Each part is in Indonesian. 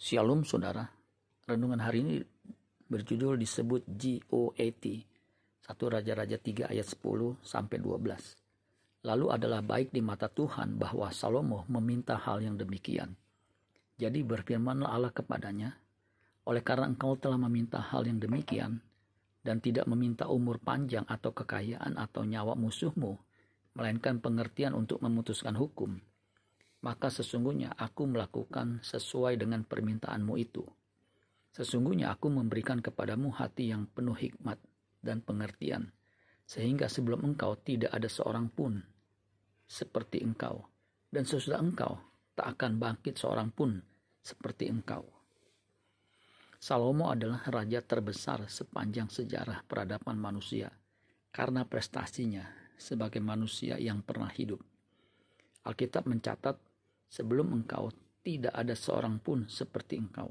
Shalom saudara, renungan hari ini berjudul disebut GOAT, 1 Raja-Raja 3 ayat 10 sampai 12. Lalu adalah baik di mata Tuhan bahwa Salomo meminta hal yang demikian. Jadi berfirmanlah Allah kepadanya, oleh karena engkau telah meminta hal yang demikian, dan tidak meminta umur panjang atau kekayaan atau nyawa musuhmu, melainkan pengertian untuk memutuskan hukum, maka sesungguhnya aku melakukan sesuai dengan permintaanmu itu. Sesungguhnya aku memberikan kepadamu hati yang penuh hikmat dan pengertian, sehingga sebelum engkau tidak ada seorang pun seperti engkau, dan sesudah engkau tak akan bangkit seorang pun seperti engkau. Salomo adalah raja terbesar sepanjang sejarah peradaban manusia karena prestasinya sebagai manusia yang pernah hidup. Alkitab mencatat Sebelum engkau tidak ada seorang pun seperti engkau.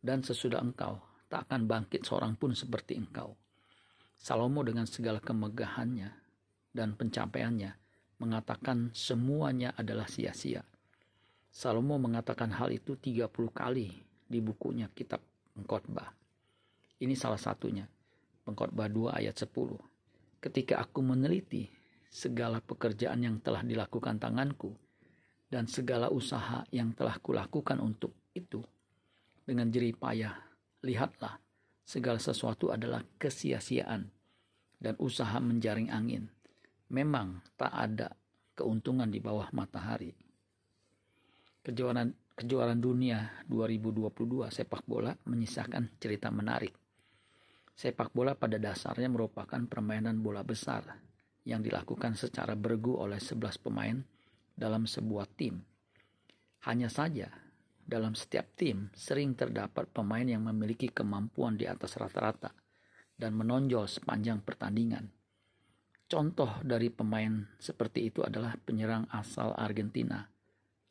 Dan sesudah engkau tak akan bangkit seorang pun seperti engkau. Salomo dengan segala kemegahannya dan pencapaiannya mengatakan semuanya adalah sia-sia. Salomo mengatakan hal itu 30 kali di bukunya kitab Pengkhotbah. Ini salah satunya. Pengkhotbah 2 ayat 10. Ketika aku meneliti segala pekerjaan yang telah dilakukan tanganku, dan segala usaha yang telah kulakukan untuk itu dengan jerih payah. Lihatlah, segala sesuatu adalah kesia-siaan dan usaha menjaring angin. Memang tak ada keuntungan di bawah matahari. Kejuaraan kejuaraan dunia 2022 sepak bola menyisakan cerita menarik. Sepak bola pada dasarnya merupakan permainan bola besar yang dilakukan secara bergu oleh 11 pemain dalam sebuah tim. Hanya saja, dalam setiap tim sering terdapat pemain yang memiliki kemampuan di atas rata-rata dan menonjol sepanjang pertandingan. Contoh dari pemain seperti itu adalah penyerang asal Argentina,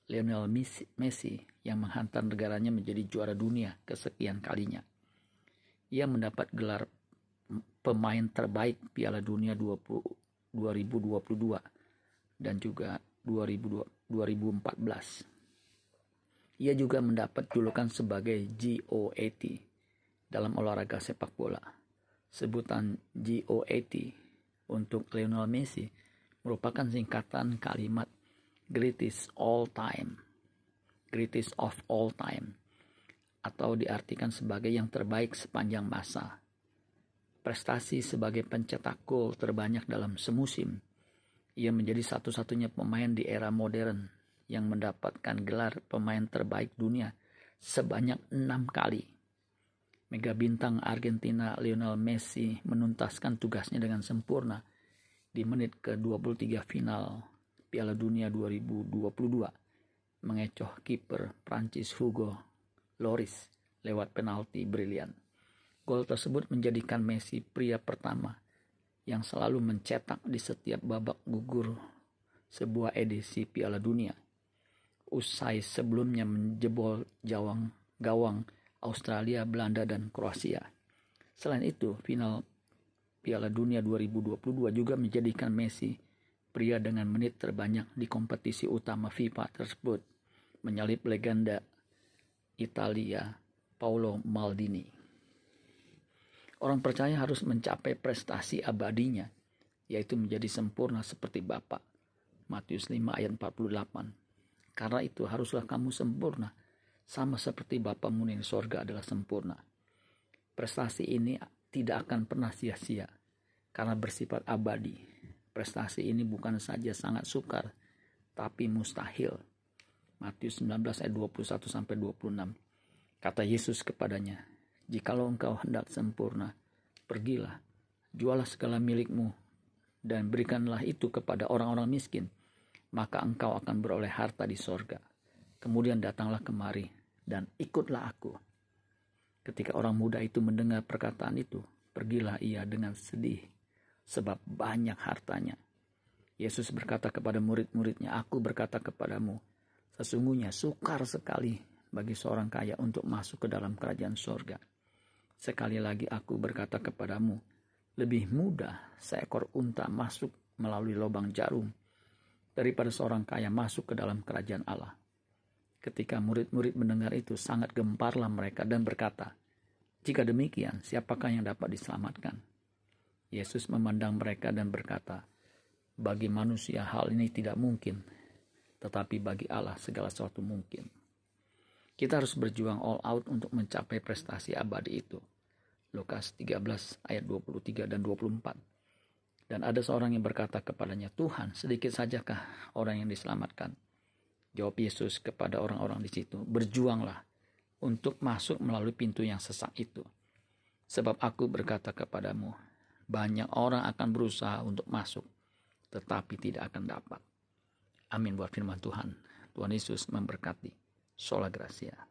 Lionel Messi, yang menghantar negaranya menjadi juara dunia kesekian kalinya. Ia mendapat gelar pemain terbaik Piala Dunia 20, 2022 dan juga 2014. Ia juga mendapat julukan sebagai GOAT dalam olahraga sepak bola. Sebutan GOAT untuk Lionel Messi merupakan singkatan kalimat greatest all time, greatest of all time, atau diartikan sebagai yang terbaik sepanjang masa. Prestasi sebagai pencetak gol terbanyak dalam semusim ia menjadi satu-satunya pemain di era modern yang mendapatkan gelar pemain terbaik dunia sebanyak enam kali. Mega bintang Argentina Lionel Messi menuntaskan tugasnya dengan sempurna di menit ke-23 final Piala Dunia 2022 mengecoh kiper Prancis Hugo Loris lewat penalti brilian. Gol tersebut menjadikan Messi pria pertama yang selalu mencetak di setiap babak gugur sebuah edisi Piala Dunia. Usai sebelumnya menjebol jawang gawang Australia, Belanda, dan Kroasia. Selain itu, final Piala Dunia 2022 juga menjadikan Messi pria dengan menit terbanyak di kompetisi utama FIFA tersebut, menyalip legenda Italia Paolo Maldini. Orang percaya harus mencapai prestasi abadinya, yaitu menjadi sempurna seperti Bapa. Matius 5 ayat 48. Karena itu haruslah kamu sempurna, sama seperti Bapamu di sorga adalah sempurna. Prestasi ini tidak akan pernah sia-sia, karena bersifat abadi. Prestasi ini bukan saja sangat sukar, tapi mustahil. Matius 19 ayat 21 sampai 26. Kata Yesus kepadanya, Jikalau engkau hendak sempurna, pergilah, jualah segala milikmu, dan berikanlah itu kepada orang-orang miskin, maka engkau akan beroleh harta di sorga. Kemudian datanglah kemari, dan ikutlah aku. Ketika orang muda itu mendengar perkataan itu, pergilah ia dengan sedih, sebab banyak hartanya. Yesus berkata kepada murid-muridnya, Aku berkata kepadamu, sesungguhnya sukar sekali bagi seorang kaya untuk masuk ke dalam kerajaan sorga. Sekali lagi aku berkata kepadamu, lebih mudah seekor unta masuk melalui lubang jarum daripada seorang kaya masuk ke dalam kerajaan Allah. Ketika murid-murid mendengar itu, sangat gemparlah mereka dan berkata, "Jika demikian, siapakah yang dapat diselamatkan?" Yesus memandang mereka dan berkata, "Bagi manusia hal ini tidak mungkin, tetapi bagi Allah segala sesuatu mungkin." Kita harus berjuang all out untuk mencapai prestasi abadi itu. Lukas 13 ayat 23 dan 24. Dan ada seorang yang berkata kepadanya, Tuhan, sedikit sajakah orang yang diselamatkan? Jawab Yesus kepada orang-orang di situ, "Berjuanglah untuk masuk melalui pintu yang sesak itu. Sebab aku berkata kepadamu, banyak orang akan berusaha untuk masuk, tetapi tidak akan dapat." Amin buat firman Tuhan. Tuhan Yesus memberkati. Sola Gracia.